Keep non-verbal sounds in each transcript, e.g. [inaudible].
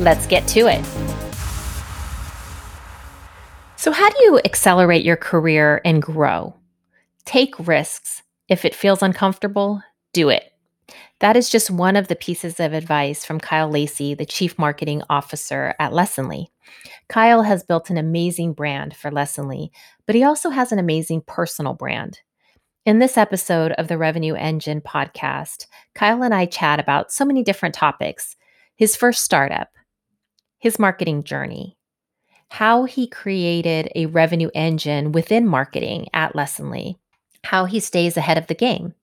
Let's get to it. So, how do you accelerate your career and grow? Take risks. If it feels uncomfortable, do it. That is just one of the pieces of advice from Kyle Lacey, the Chief Marketing Officer at Lessonly. Kyle has built an amazing brand for Lessonly, but he also has an amazing personal brand. In this episode of the Revenue Engine podcast, Kyle and I chat about so many different topics his first startup, his marketing journey, how he created a revenue engine within marketing at Lessonly, how he stays ahead of the game,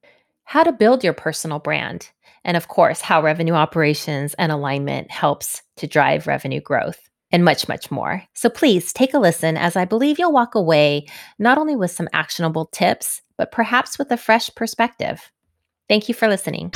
how to build your personal brand, and of course, how revenue operations and alignment helps to drive revenue growth. And much, much more. So please take a listen as I believe you'll walk away not only with some actionable tips, but perhaps with a fresh perspective. Thank you for listening.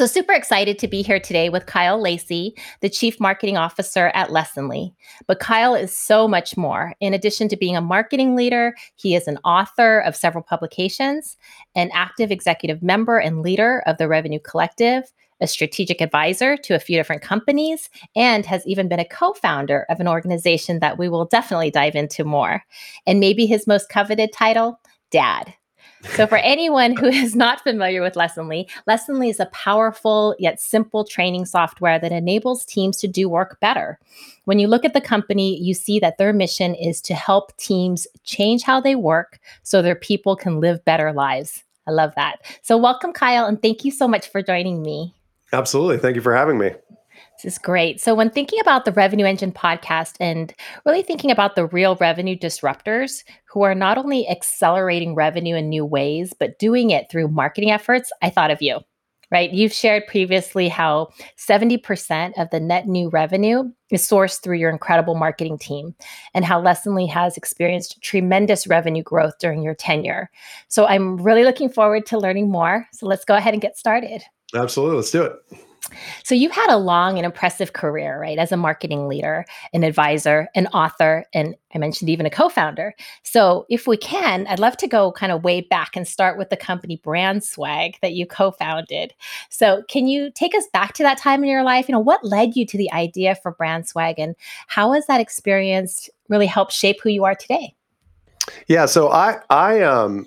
So, super excited to be here today with Kyle Lacey, the Chief Marketing Officer at Lessonly. But Kyle is so much more. In addition to being a marketing leader, he is an author of several publications, an active executive member and leader of the Revenue Collective, a strategic advisor to a few different companies, and has even been a co founder of an organization that we will definitely dive into more. And maybe his most coveted title, Dad. So, for anyone who [laughs] is not familiar with Lessonly, Lessonly is a powerful yet simple training software that enables teams to do work better. When you look at the company, you see that their mission is to help teams change how they work so their people can live better lives. I love that. So, welcome, Kyle, and thank you so much for joining me. Absolutely. Thank you for having me. This is great. So, when thinking about the Revenue Engine podcast and really thinking about the real revenue disruptors who are not only accelerating revenue in new ways, but doing it through marketing efforts, I thought of you, right? You've shared previously how 70% of the net new revenue is sourced through your incredible marketing team and how Lessonly has experienced tremendous revenue growth during your tenure. So, I'm really looking forward to learning more. So, let's go ahead and get started. Absolutely. Let's do it. So you've had a long and impressive career, right? As a marketing leader, an advisor, an author, and I mentioned even a co-founder. So if we can, I'd love to go kind of way back and start with the company Brand Swag that you co-founded. So can you take us back to that time in your life? You know, what led you to the idea for Brand Swag and how has that experience really helped shape who you are today? Yeah, so I I um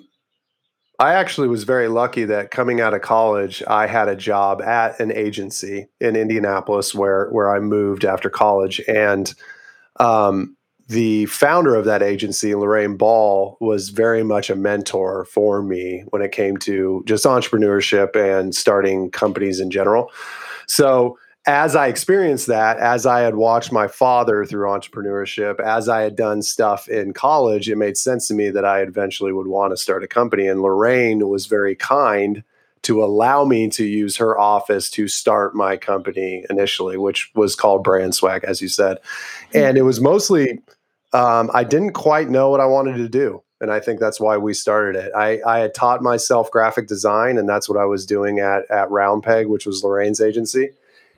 I actually was very lucky that coming out of college, I had a job at an agency in Indianapolis where where I moved after college, and um, the founder of that agency, Lorraine Ball, was very much a mentor for me when it came to just entrepreneurship and starting companies in general. So as I experienced that, as I had watched my father through entrepreneurship, as I had done stuff in college, it made sense to me that I eventually would want to start a company. And Lorraine was very kind to allow me to use her office to start my company initially, which was called Brand Swag, as you said. Hmm. And it was mostly, um, I didn't quite know what I wanted to do. And I think that's why we started it. I, I had taught myself graphic design, and that's what I was doing at, at Round Peg, which was Lorraine's agency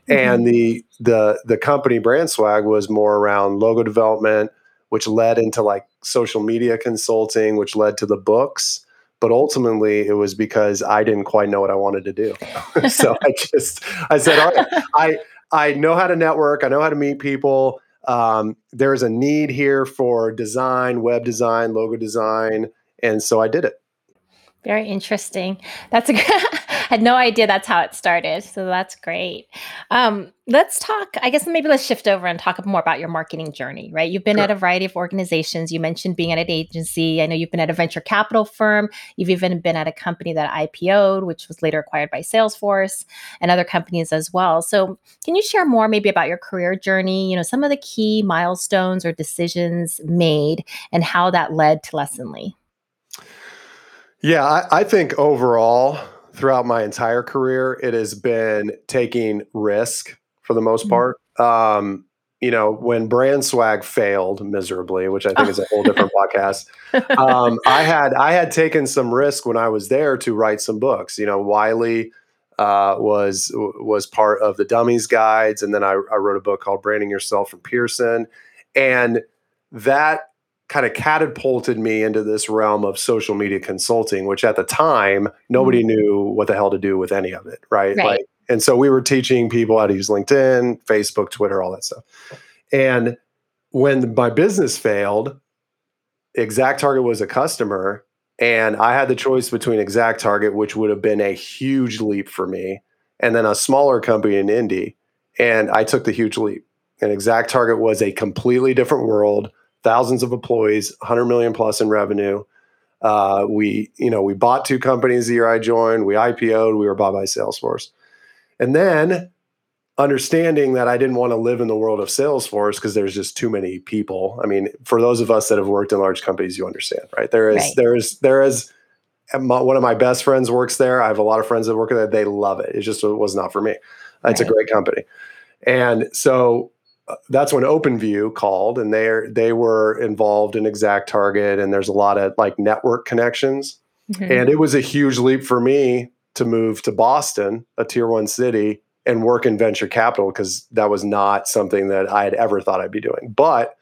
and mm-hmm. the the the company brand swag was more around logo development which led into like social media consulting which led to the books. But ultimately it was because i didn't quite know what i wanted to do. [laughs] So i [laughs] just i said all right i i know how to network. I know how to meet people. Um, there's a need here for design web design logo design. And so i did it. Very interesting. That's a [laughs] had no idea that's how it started. So that's great. Um, let's talk. I guess maybe let's shift over and talk more about your marketing journey. Right? You've been sure. at a variety of organizations. You mentioned being at an agency. I know you've been at a venture capital firm. You've even been at a company that IPO'd, which was later acquired by Salesforce, and other companies as well. So can you share more maybe about your career journey? You know, some of the key milestones or decisions made, and how that led to Lessonly. Yeah, I, I think overall, throughout my entire career, it has been taking risk for the most Mhm. part. Um, you know, when Brand Swag failed miserably, which I think is a whole different [laughs] podcast, um, I had I had taken some risk when I was there to write some books. You know, Wiley uh, was was part of the Dummies guides, and then I, I wrote a book called Branding Yourself from Pearson, and that kind of catapulted me into this realm of social media consulting, which at the time nobody mm. knew what the hell to do with any of it, right? Right. Like, and so we were teaching people how to use LinkedIn, Facebook, Twitter, all that stuff. And when my business failed, Exact Target was a customer, and I had the choice between Exact Target, which would have been a huge leap for me, and then a smaller company in Indy. And I took the huge leap. And Exact Target was a completely different world, thousands of employees, 100 million plus in revenue. Uh, we, you know, we bought two companies the year I joined. We IPO'd. We were bought by Salesforce, and then understanding that I didn't want to live in the world of Salesforce because there's just too many people. I mean, for those of us that have worked in large companies, you understand, right? There is, Right. there is, there is. my- One of my best friends works there. I have a lot of friends that work there. They love it. It just was not for me. It's a great company, and so that's when OpenView called, and they they were involved in Exact Target, and there's a lot of like network connections. Mhm. And it was a huge leap for me to move to Boston, a tier one city, and work in venture capital because that was not something that I had ever thought I'd be doing. But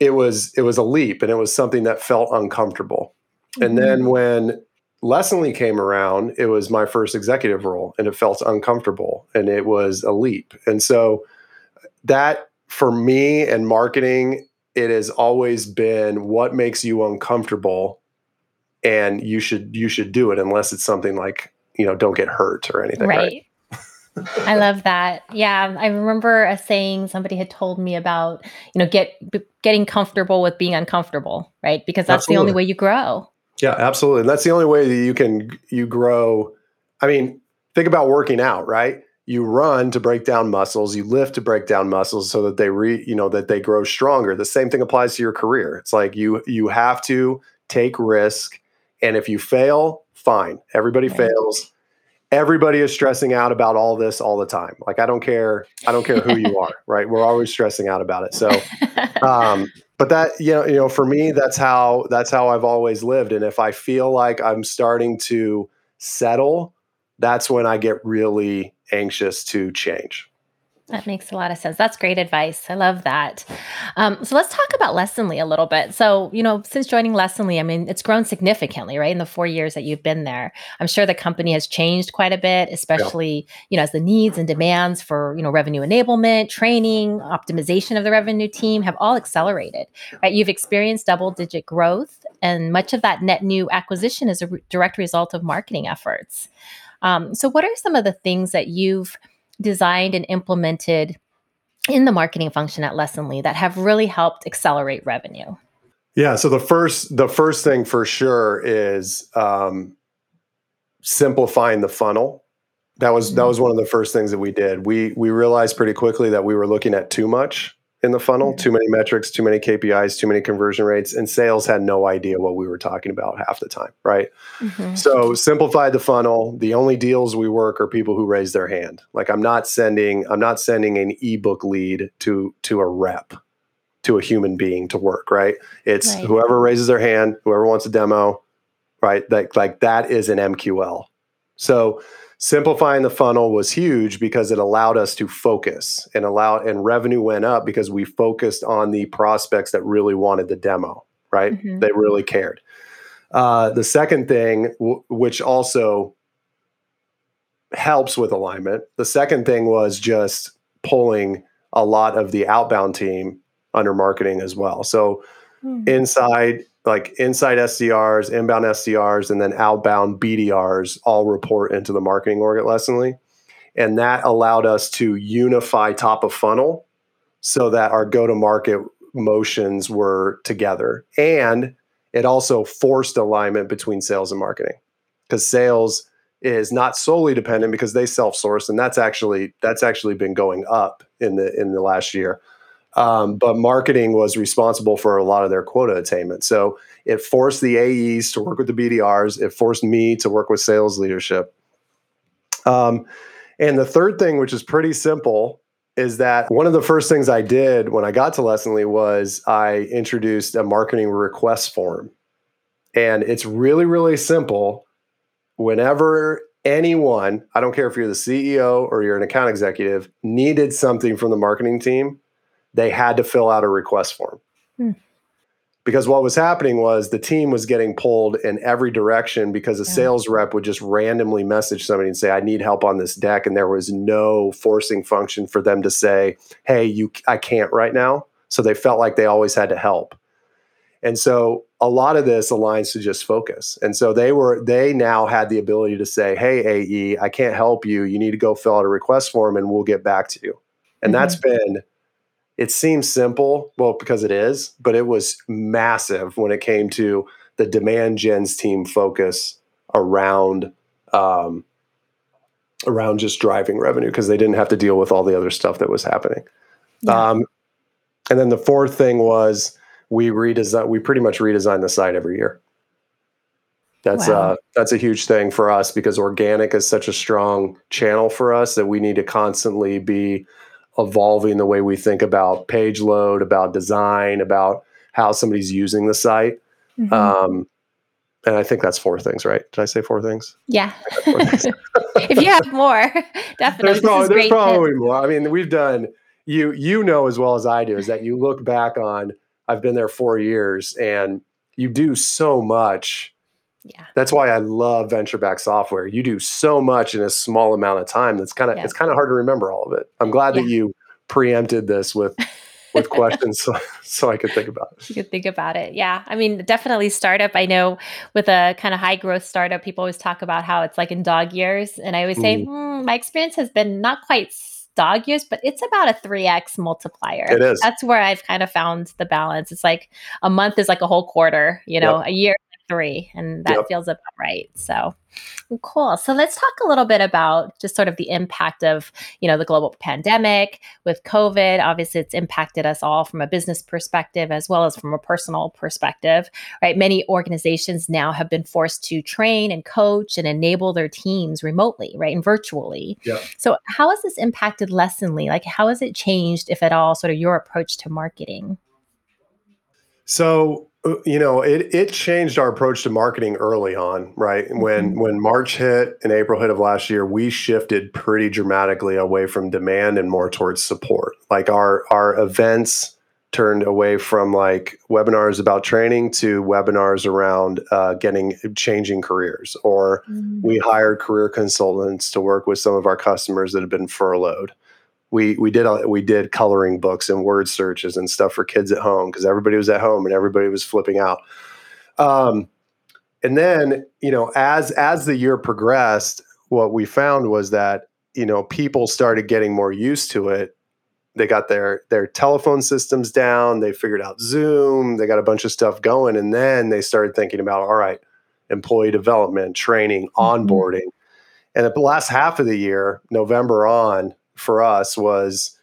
it was it was a leap and it was something that felt uncomfortable. And then when Lessonly came around, it was my first executive role and it felt uncomfortable and it was a leap. And so that for me and marketing, it has always been what makes you uncomfortable and you should you should do it unless it's something like, you know, don't get hurt or anything. Right. Right. I love that. Yeah, I remember a saying somebody had told me about, you know, get getting comfortable with being uncomfortable, right? Because that's the only way you grow. Yeah, absolutely. And that's the only way that you can you grow. I mean, think about working out, right? You run to break down muscles, you lift to break down muscles so that they re, you know, that they grow stronger. The same thing applies to your career. It's like you you have to take risk and if you fail, fine. Everybody Right. fails. Everybody is stressing out about all this all the time. Like I don't care I don't care who you [laughs] are, right? We're always stressing out about it. So [laughs] um, but that you know you know for me that's how that's how i've always lived and if i feel like i'm starting to settle that's when i get really anxious to change That makes a lot of sense. That's great advice. I love that. Um, so let's talk about Lessonly a little bit. So, you know, since joining Lessonly, I mean, it's grown significantly, right? In the four years that you've been there, I'm sure the company has changed quite a bit, especially, you know, as the needs and demands for, you know, revenue enablement, training, optimization of the revenue team have all accelerated, right? You've experienced double digit growth, and much of that net new acquisition is a re- direct result of marketing efforts. Um, so, what are some of the things that you've designed and implemented in the marketing function at Lessonly that have really helped accelerate revenue? yeah so the first the first thing for sure is um, simplifying the funnel. That was that was one of the first things that we did. We we realized pretty quickly that we were looking at too much in the funnel too many metrics too many kpis too many conversion rates and sales had no idea what we were talking about half the time right Mhm. So simplify the funnel. The only deals we work are people who raise their hand. Like I'm not sending I'm not sending an ebook lead to to a rep, to a human being to work, right? It's Right. whoever raises their hand, whoever wants a demo, right? Like like that is an MQL. So simplifying the funnel was huge because it allowed us to focus and allow and revenue went up because we focused on the prospects that really wanted the demo, right? Mhm. They really cared. Uh, the second thing, w- which also helps with alignment, the second thing was just pulling a lot of the outbound team under marketing as well. So Mhm. inside, like inside SDRs, inbound SDRs, and then outbound BDRs all report into the marketing org at Lessonly. And that allowed us to unify top of funnel so that our go to market motions were together. And it also forced alignment between sales and marketing because sales is not solely dependent because they self-source and that's actually that's actually been going up in the in the last year um, but marketing was responsible for a lot of their quota attainment so It forced the AEs to work with the BDRs. It forced me to work with sales leadership. Um, and the third thing, which is pretty simple, is that one of the first things I did when I got to Lessonly was I introduced a marketing request form. And it's really, really simple. Whenever anyone, I don't care if you're the CEO or you're an account executive, needed something from the marketing team, they had to fill out a request form. Hmm. Because what was happening was the team was getting pulled in every direction because a yeah. sales rep would just randomly message somebody and say, I need help on this deck. And there was no forcing function for them to say, Hey, you I can't right now. So they felt like they always had to help. And so a lot of this aligns to just focus. And so they were they now had the ability to say, "Hey AE, I can't help you. You need to go fill out a request form and we'll get back to you." And mm-hmm. that's been it seems simple, well because it is, but it was massive when it came to the demand gens team focus around um, around just driving revenue because they didn't have to deal with all the other stuff that was happening. Yeah. Um, and then the fourth thing was we redesign we pretty much redesign the site every year that's wow. uh that's a huge thing for us because organic is such a strong channel for us that we need to constantly be evolving the way we think about page load about design about how somebody's using the site mm-hmm. um and I think that's four things, right? Did I say four things? Yeah. Four things. [laughs] if you have more, [laughs] definitely. There's probably, there's probably more. I mean, we've done you you know as well as I do is that you look back on I've been there four years and you do so much. Yeah. That's why I love venture back software. You do so much in a small amount of time. That's kind of yeah. it's kind of hard to remember all of it. I'm glad yeah. that you preempted this with with [laughs] questions so, so I could think about it. You could think about it. Yeah. I mean, definitely startup. I know with a kind of high growth startup, people always talk about how it's like in dog years. And I always say, mm. mm, my experience has been not quite dog years, but it's about a 3x multiplier. It is. That's where I've kind of found the balance. It's like a month is like a whole quarter, you know, yep. a year three, and that yep. feels about right. So cool. So let's talk a little bit about just sort of the impact of, you know, the global pandemic with COVID. Obviously, it's impacted us all from a business perspective as well as from a personal perspective, right? Many organizations now have been forced to train and coach and enable their teams remotely, right? And virtually. Yeah. So how has this impacted Lessonly? Like how has it changed, if at all, sort of your approach to marketing? So you know it it changed our approach to marketing early on right when mm-hmm. when march hit and april hit of last year we shifted pretty dramatically away from demand and more towards support like our our events turned away from like webinars about training to webinars around uh, getting changing careers or mm-hmm. we hired career consultants to work with some of our customers that have been furloughed we we did we did coloring books and word searches and stuff for kids at home because everybody was at home and everybody was flipping out. Um, and then you know as as the year progressed, what we found was that you know people started getting more used to it. They got their their telephone systems down. They figured out Zoom. They got a bunch of stuff going, and then they started thinking about all right, employee development, training, mm-hmm. onboarding. And the last half of the year, November on, for us was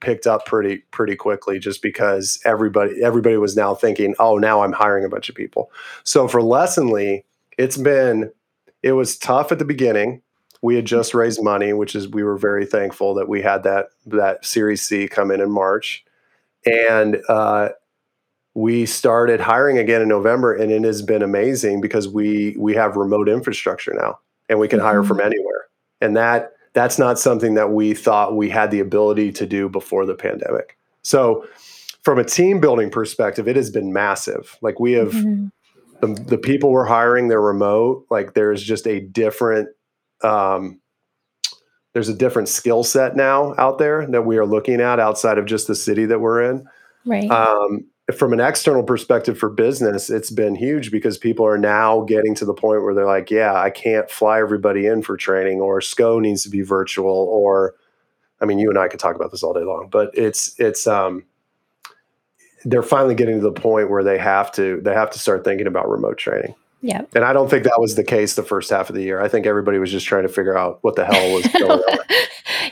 picked up pretty pretty quickly just because everybody everybody was now thinking oh now i'm hiring a bunch of people. So for lessonly it's been it was tough at the beginning. We had just raised money which is we were very thankful that we had that that series c come in in march. And uh, we started hiring again in november and it has been amazing because we we have remote infrastructure now and we can mm-hmm. hire from anywhere. And that that's not something that we thought we had the ability to do before the pandemic. So, from a team building perspective, it has been massive. Like we have mm-hmm. the, the people we're hiring, they're remote. Like there's just a different um, there's a different skill set now out there that we are looking at outside of just the city that we're in. Right. Um, from an external perspective for business, it's been huge because people are now getting to the point where they're like, yeah, I can't fly everybody in for training, or SKO needs to be virtual, or I mean, you and I could talk about this all day long, but it's it's um they're finally getting to the point where they have to they have to start thinking about remote training. Yeah. And I don't think that was the case the first half of the year. I think everybody was just trying to figure out what the hell was going [laughs] on.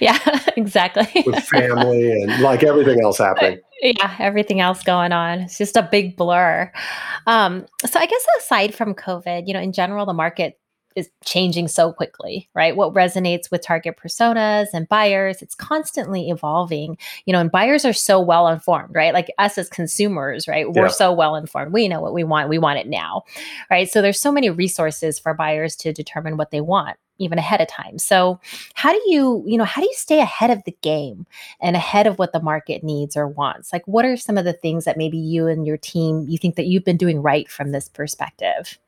[laughs] yeah, exactly. [laughs] With family and like everything else happening. Yeah, everything else going on. It's just a big blur. Um, so I guess aside from COVID, you know, in general, the market is changing so quickly, right? What resonates with target personas and buyers, it's constantly evolving. You know, and buyers are so well informed, right? Like us as consumers, right? We're so well informed. We know what we want. We want it now, right? So there's so many resources for buyers to determine what they want even ahead of time. So how do you, you know, how do you stay ahead of the game and ahead of what the market needs or wants? Like what are some of the things that maybe you and your team you think that you've been doing right from this perspective?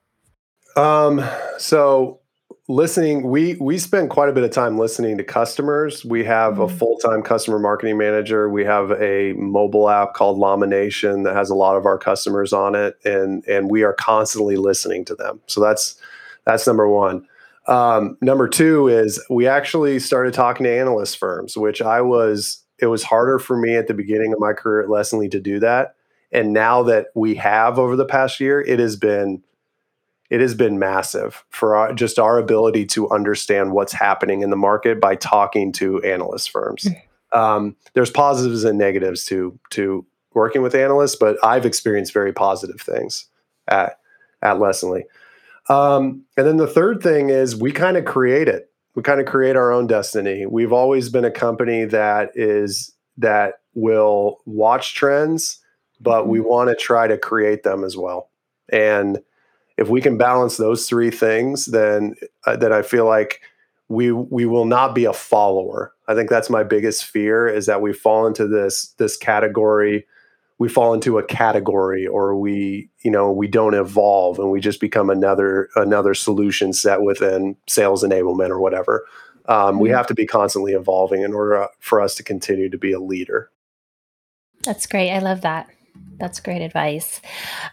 Um, so listening, we we spend quite a bit of time listening to customers. We have a Mhm. full-time customer marketing manager. We have a mobile app called Lamination that has a lot of our customers on it, and and we are constantly listening to them. So that's that's number one. Um, number two is we actually started talking to analyst firms, which I was it was harder for me at the beginning of my career at Lessonly to do that. And now that we have over the past year, it has been it has been massive for our, just our ability to understand what's happening in the market by talking to analyst firms. Um, there's positives and negatives to to working with analysts, but I've experienced very positive things at at Lessonly. Um, and then the third thing is we kind of create it. We kind of create our own destiny. We've always been a company that is that will watch trends, but we want to try to create them as well. And if we can balance those three things, then uh, then I feel like we we will not be a follower. I think that's my biggest fear is that we fall into this this category. We fall into a category, or we you know we don't evolve, and we just become another another solution set within sales enablement or whatever. Um, We Mhm. have to be constantly evolving in order uh, for us to continue to be a leader. That's great. I love that. That's great advice.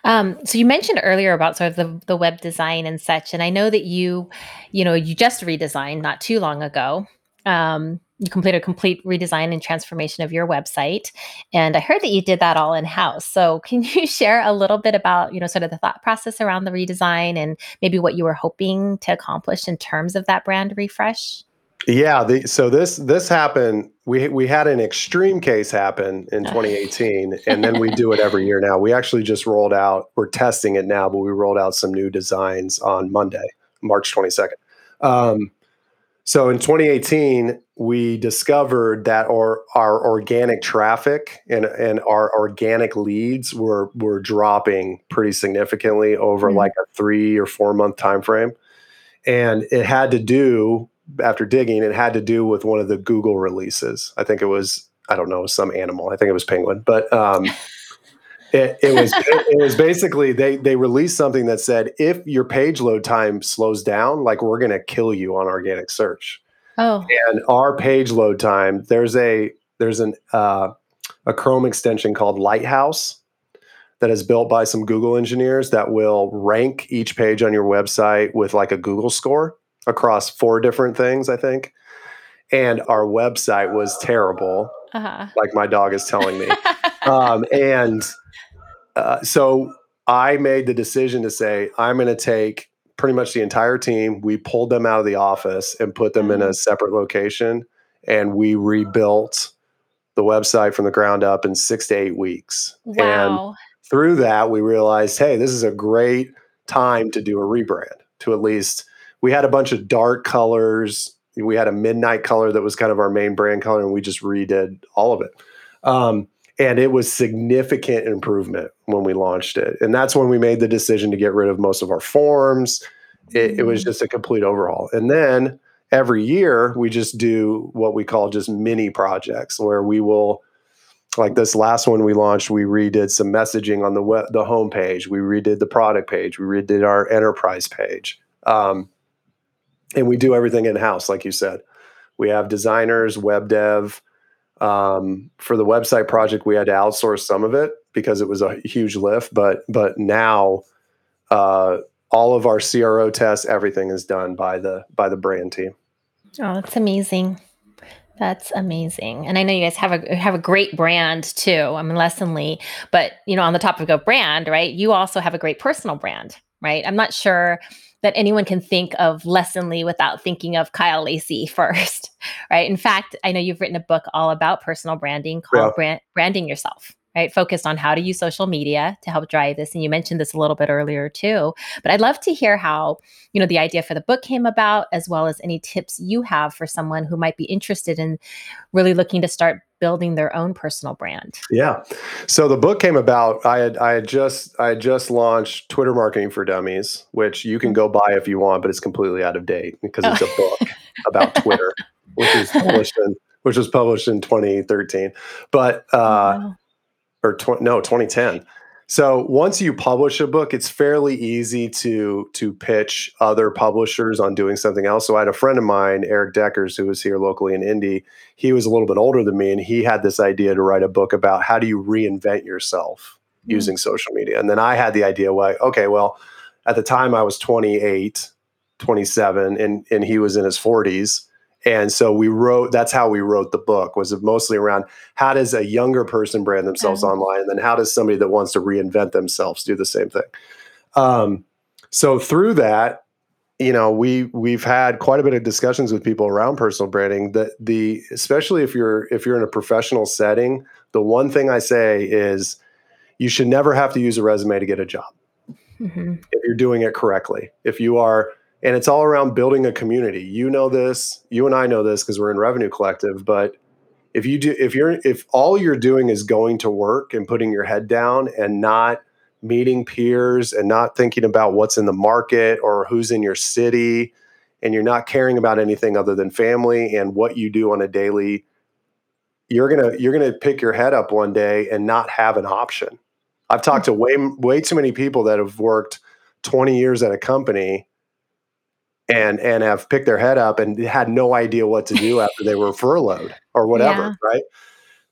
Um, so you mentioned earlier about sort of the, the web design and such, and I know that you, you know, you just redesigned not too long ago. Um, you completed a complete redesign and transformation of your website, and I heard that you did that all in house. So can [laughs] you share a little bit about, you know, sort of the thought process around the redesign and maybe what you were hoping to accomplish in terms of that brand refresh? Yeah, the, so this this happened. We we had an extreme case happen in Uh. 2018, and then we do it every [laughs] year now. We actually just rolled out. We're testing it now, but we rolled out some new designs on Monday, March 22nd. Um, so in 2018, we discovered that our our organic traffic and and our organic leads were were dropping pretty significantly over Mm. like a three or four month time frame, and it had to do after digging, it had to do with one of the Google releases. I think it was, I don't know, some animal. I think it was penguin, but um, [laughs] it, it was it was basically they they released something that said if your page load time slows down, like we're going to kill you on organic search. Oh, And our page load time, there's a there's an uh, a Chrome extension called Lighthouse that is built by some Google engineers that will rank each page on your website with like a Google score across four different things, I think. And our website was terrible, uh-huh. like my dog is telling me. [laughs] um, and uh, so I made the decision to say, I'm going to take pretty much the entire team. We pulled them out of the office and put them in a separate location, and we rebuilt the website from the ground up in six to eight weeks. And wow. through that, we realized, hey, this is a great time to do a rebrand. To at least, we had a bunch of dark colors. We had a midnight color that was kind of our main brand color, and we just redid all of it. Um, and it was significant improvement when we launched it. And that's when we made the decision to get rid of most of our forms. It, it was Mm. just a complete overhaul. And then every year we just do what we call just mini projects where we will like this last one we launched, we redid some messaging on the web, the homepage. We redid the product page. We redid our enterprise page. Um, and we do everything in house, like you said. We have designers, web dev. Um, for the website project, we had to outsource some of it because it was a huge lift. But but now, uh, all of our CRO tests, everything is done by the by the brand team. Oh, that's amazing. That's amazing. And I know you guys have a have a great brand too. I mean, Lessonly, but you know, on the topic of brand, right? You also have a great personal brand, right? I'm not sure that anyone can think of Lessonly without thinking of Kyle Lacey [laughs] first, right? In fact, I know you've written a book all about personal branding called yeah. Brand- Branding Yourself, right? Focused on how to use social media to help drive this. And you mentioned this a little bit earlier too. But I'd love to hear how, you know, the idea for the book came about, as well as any tips you have for someone who might be interested in really looking to start building their own personal brand. Yeah. So the book came about. I had I had just I had just launched Twitter Marketing for Dummies, which you can go buy if you want, but it's completely out of date because it's a [laughs] book about Twitter, which is [laughs] published in which was published in 2013. But uh, wow or tw- no 2010 so once you publish a book it's fairly easy to to pitch other publishers on doing something else. So i had a friend of mine Erik Deckers who was here locally in indy. He was a little bit older than me and he had this idea to write a book about how do you reinvent yourself mm-hmm. using social media. And then i had the idea well okay well at the time i was 28 27 and and he was in his 40s and so we wrote that's how we wrote the book was mostly around how does a younger person brand themselves mm-hmm. online and then how does somebody that wants to reinvent themselves do the same thing um, so through that you know we we've had quite a bit of discussions with people around personal branding that the especially if you're if you're in a professional setting the one thing i say is you should never have to use a resume to get a job mm-hmm. if you're doing it correctly if you are and it's all around building a community. You know this you and i know this because we're in revenue collective but if you do if you're if all you're doing is going to work and putting your head down and not meeting peers and not thinking about what's in the market or who's in your city and you're not caring about anything other than family and what you do on a daily you're going to you're going to pick your head up one day and not have an option. I've talked to way way too many people that have worked 20 years at a company and and have picked their head up and had no idea what to do after they were furloughed or [laughs] whatever, yeah. right?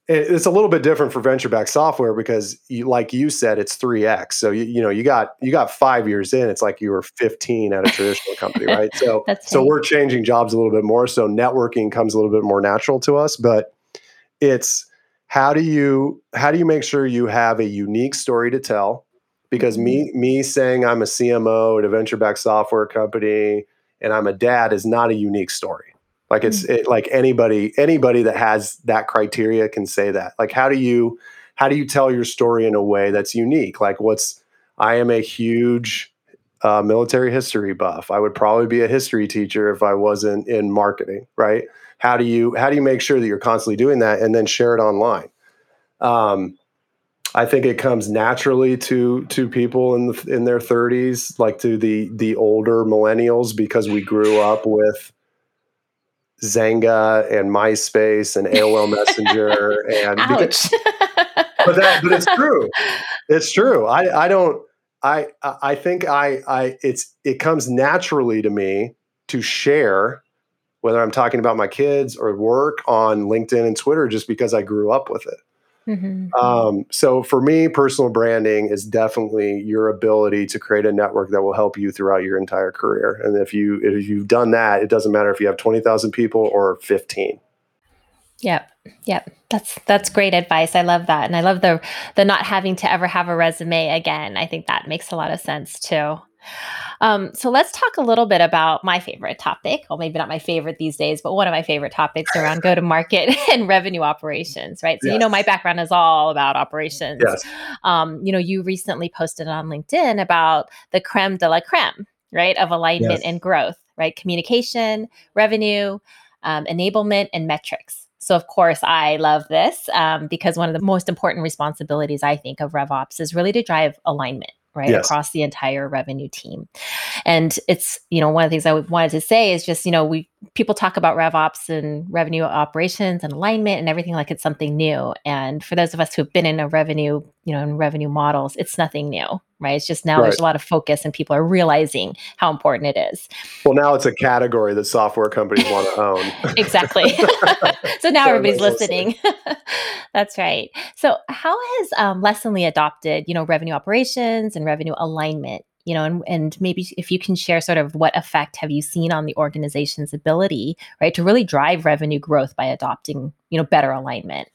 It's a little bit different for venture backed software because, you, like you said, it's three x. So you, you know you got you got five years in. It's like you were fifteen at a traditional company, [laughs] right? So so we're changing jobs a little bit more. So networking comes a little bit more natural to us, but it's how do you how do you make sure you have a unique story to tell? Because me mm-hmm. me saying I'm a CMO at a venture backed software company and I'm a dad is not a unique story. Like it's mm-hmm. it, like anybody anybody that has that criteria can say that. Like how do you how do you tell your story in a way that's unique? Like what's I am a huge uh, military history buff. I would probably be a history teacher if I wasn't in marketing, right? How do you how do you make sure that you're constantly doing that and then share it online? Um, I think it comes naturally to to people in the, in their 30s, like to the the older millennials, because we grew up with Xanga and MySpace and AOL [laughs] Messenger and because, but that but it's true. It's true. I I don't I I think I I it's it comes naturally to me to share whether I'm talking about my kids or work on LinkedIn and Twitter just because I grew up with it. Mm-hmm. Um, so for me, personal branding is definitely your ability to create a network that will help you throughout your entire career. And if you if you've done that, it doesn't matter if you have twenty thousand people or fifteen. Yep. Yep. That's that's great advice. I love that. And I love the the not having to ever have a resume again. I think that makes a lot of sense too. Um, so let's talk a little bit about my favorite topic. Well, maybe not my favorite these days, but one of my favorite topics around go to market [laughs] and revenue operations, right? So, yes. you know, my background is all about operations. Yes. Um, you know, you recently posted on LinkedIn about the creme de la creme, right, of alignment yes. and growth, right? Communication, revenue, um, enablement, and metrics. So, of course, I love this um, because one of the most important responsibilities I think of RevOps is really to drive alignment right yes. across the entire revenue team and it's you know one of the things i wanted to say is just you know we people talk about rev ops and revenue operations and alignment and everything like it's something new. And for those of us who have been in a revenue you know in revenue models it's nothing new right? It's just now right. there's a lot of focus and people are realizing how important it is. Well now it's a category that software companies want to own. [laughs] Exactly. [laughs] So now everybody's listening. [laughs] That's right. So how has um, lessonly adopted you know revenue operations and revenue alignment you know and, and maybe if you can share sort of what effect have you seen on the organization's ability right to really drive revenue growth by adopting you know better alignment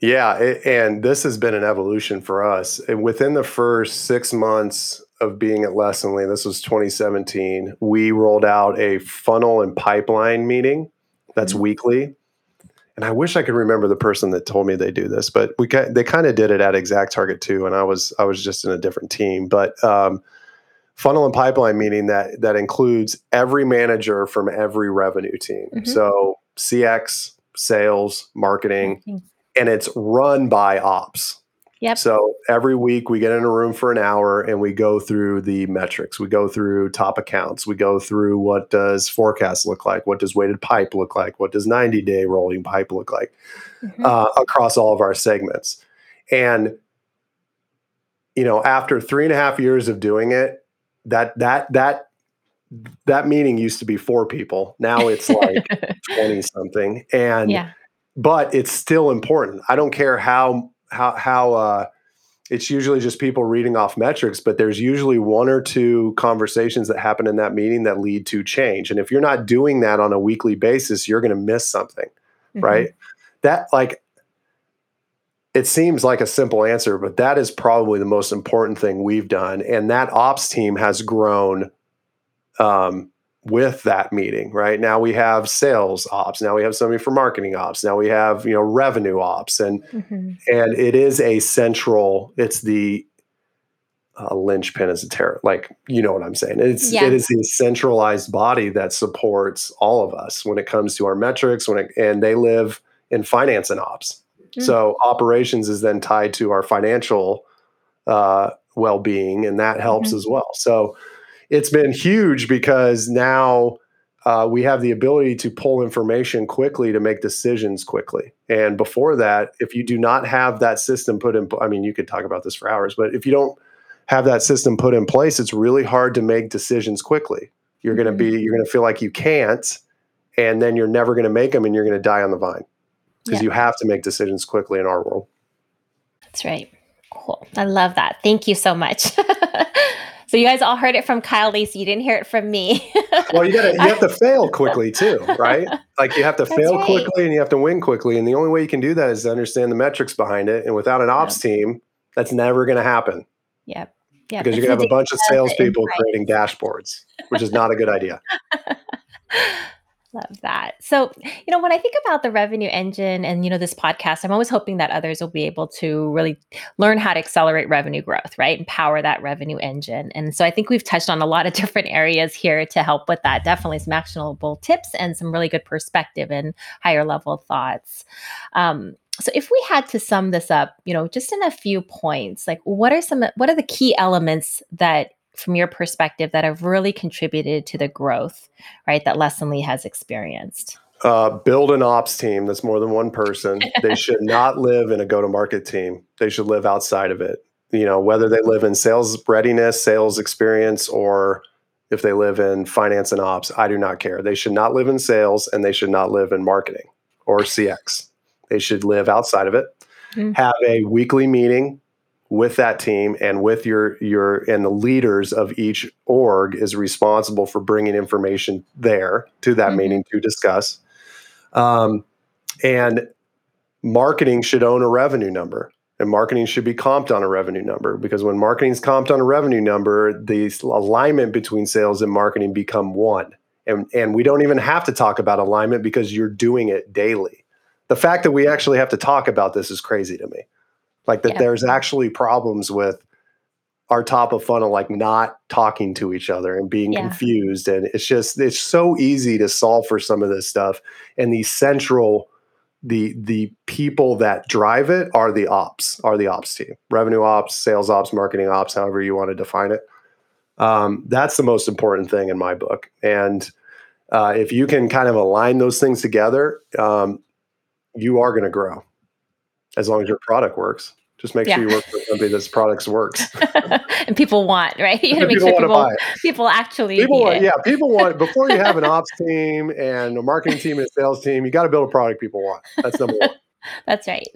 yeah, it, and this has been an evolution for us. And within the first six months of being at Lessonly, this was 2017, we rolled out a funnel and pipeline meeting that's mm-hmm. weekly. And I wish I could remember the person that told me they do this, but we they kind of did it at Exact Target too, and I was I was just in a different team. But um, funnel and pipeline meeting that that includes every manager from every revenue team. Mm-hmm. So CX, sales, marketing, mm-hmm. and it's run by ops. Yep. So every week we get in a room for an hour and we go through the metrics. We go through top accounts. We go through what does forecast look like? What does weighted pipe look like? What does 90 day rolling pipe look like mm-hmm. uh, across all of our segments? And, you know, after three and a half years of doing it, that, that, that, that meeting used to be four people. Now it's like [laughs] 20 something. And, yeah. but it's still important. I don't care how how how uh, it's usually just people reading off metrics, but there's usually one or two conversations that happen in that meeting that lead to change. And if you're not doing that on a weekly basis, you're going to miss something, mm-hmm. right? That like it seems like a simple answer, but that is probably the most important thing we've done. And that ops team has grown um, with that meeting right now we have sales ops now we have somebody for marketing ops now we have you know revenue ops and mm-hmm. and it is a central it's the uh, linchpin is a terror like you know what i'm saying it's yeah. it is a centralized body that supports all of us when it comes to our metrics when it, and they live in finance and ops mm-hmm. so operations is then tied to our financial uh, well-being and that helps mm-hmm. as well so it's been huge because now uh, we have the ability to pull information quickly to make decisions quickly. And before that, if you do not have that system put in, I mean, you could talk about this for hours, but if you don't have that system put in place, it's really hard to make decisions quickly. You're going to be, mm-hmm. you're going to feel like you can't, and then you're never going to make them and you're going to die on the vine because yeah. you have to make decisions quickly in our world. That's right. Cool. I love that. Thank you so much. [laughs] So you guys all heard it from Kyle Lacey. You didn't hear it from me. well, you got to you have to [laughs] fail quickly too, right? Like you have to That's fail right. quickly and you have to win quickly, and the only way you can do that is to understand the metrics behind it. And without an ops team, that's never going to happen. Yep. Yep. Because you're going to have a bunch of salespeople creating dashboards, which is not a good idea. [laughs] Love that. So, you know, when I think about the revenue engine and, you know, this podcast, I'm always hoping that others will be able to really learn how to accelerate revenue growth, right? Empower that revenue engine. And so I think we've touched on a lot of [laughs] different areas here to help with that. Definitely some actionable tips and some really good perspective and higher level thoughts. Um, so if we had to sum this up, you know, just in a few points, like what are some what are the key elements that from your perspective that have really contributed to the growth, right, that Lessonly has experienced? Uh, build an ops team that's more than one person. they [laughs] should not live in a go to market team. They should live outside of it. You know, whether they live in sales readiness, sales experience, or if they live in finance and ops, I do not care. They should not live in sales and they should not live in marketing or CX. They should live outside of it. Mm-hmm. Have a weekly meeting with that team and with your your and the leaders of each org is responsible for bringing information there to that mm-hmm. meeting to discuss. Um, and marketing should own a revenue number and marketing should be comped on a revenue number because when marketing is comped on a revenue number the alignment between sales and marketing become one. And and we don't even have to talk about alignment because you're doing it daily. The fact that we actually have to talk about this is crazy to me like that yeah. there's actually problems with our top of funnel like not talking to each other and being yeah. confused. And it's just it's so easy to solve for some of this stuff. And the central the the people that drive it are the ops are the ops team. Revenue ops sales ops marketing ops however you want to define it. Um, that's the most important thing in my book. And uh, if you can kind of align those things together um, you are going to grow as long as your product works. Just make yeah. sure you work for somebody that's products works. [laughs] and people want, right? [laughs] You gotta make people sure people, people actually people want, yeah, people want [laughs] before you have an ops team and a marketing team and a sales team, you got to build a product people want. That's number one. That's right.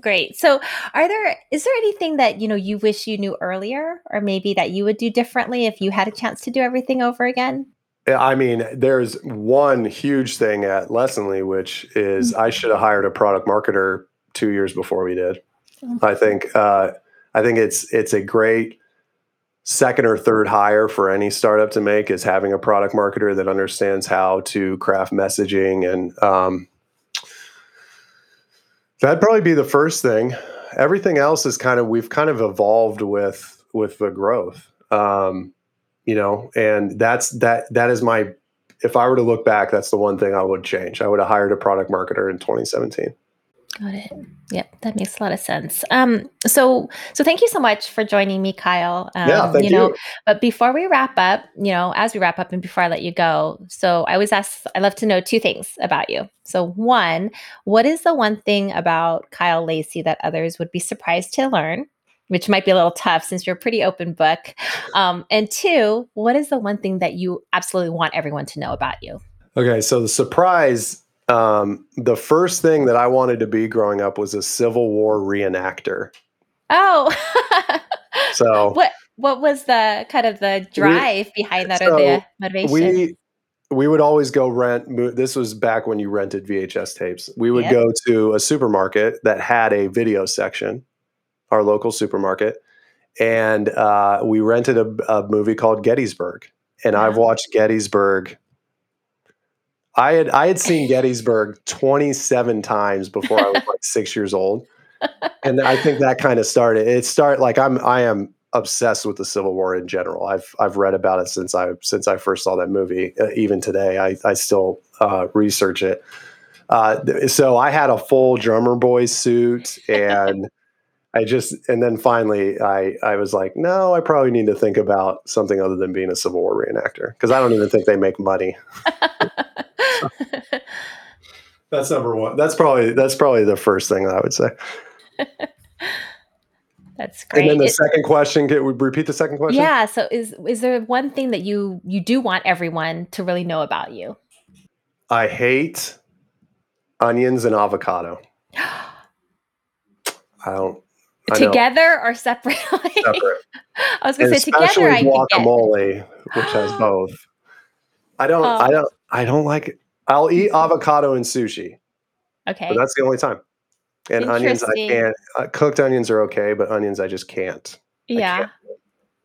Great. So, are there is there anything that, you know, you wish you knew earlier or maybe that you would do differently if you had a chance to do everything over again? I mean, there's one huge thing at Lessonly, which is mm-hmm. I should have hired a product marketer two years before we did. I think uh, I think it's it's a great second or third hire for any startup to make is having a product marketer that understands how to craft messaging and um, that'd probably be the first thing. Everything else is kind of we've kind of evolved with with the growth. Um, you know and that's that that is my if i were to look back that's the one thing i would change. I would have hired a product marketer in 2017 Got it. Yep, that makes a lot of sense. Um, so, so thank you so much for joining me, Kyle. Um, yeah thank you you but before we wrap up, you know, as we wrap up and before I let you go, so I always ask, I love to know two things about you. So, one, what is the one thing about Kyle Lacey that others would be surprised to learn? Which might be a little tough since you're a pretty open book. Um, and two, what is the one thing that you absolutely want everyone to know about you? okay so the surprise um, the first thing that i wanted to be growing up was a civil war reenactor. Oh, [laughs] so [laughs] what what was the kind of the we drive behind that or the motivation? we we would always go rent this was back when you rented vhs tapes. We would Yep. go to a supermarket that had a video section our local supermarket and uh, we rented a, a movie called gettysburg. And i've watched gettysburg i had i had seen [laughs] gettysburg 27 times before i was like six years old. And i think that kind of started it started like i'm i am obsessed with the civil war in general. I've i've read about it since i since i first saw that movie uh, even today. I i still uh, research it. Uh, so i had a full drummer boy suit [laughs] and i just and then finally i i was like no i probably need to think about something other than being a civil war reenactor because i don't even think they make money [laughs] that's number one that's probably that's probably the first thing i would say [laughs] That's great. and then the second question can we repeat the second question yeah. So is is there one thing that you you do want everyone to really know about you? I hate onions and avocado. [gasps] I don't. I Together or separately? separate, [laughs] I was gonna say especially together I could guacamole, which has [gasps] both. I don't. I Oh, don't. I don't like. It. I'll eat avocado and sushi, but okay. that's the only time. And onions, I can't. Uh, cooked onions are okay, but onions, I just can't. Yeah. can't.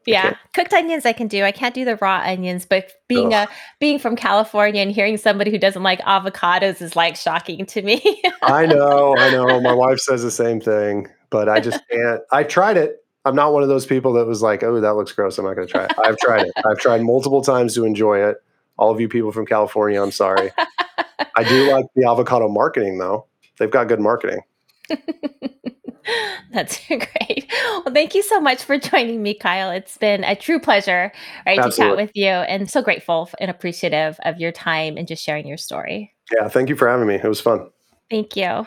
Yeah, cooked onions I can do. I can't do the raw onions, but being Ugh. a being from California and hearing somebody who doesn't like avocados is like shocking to me. I know. I know. My [laughs] wife says the same thing, but I just can't. I've tried it. I'm not one of those people that was like, "Oh, that looks gross. I'm not going to try it." I've tried it. I've tried multiple times to enjoy it. All of you people from California, I'm sorry. I do like the avocado marketing though. They've got good marketing. [laughs] That's [laughs] great. Well, thank you so much for joining me, Kyle. It's been a true pleasure, right, to chat with you, and so grateful and appreciative of your time and just sharing your story. Yeah, thank you for having me. It was fun. Thank you.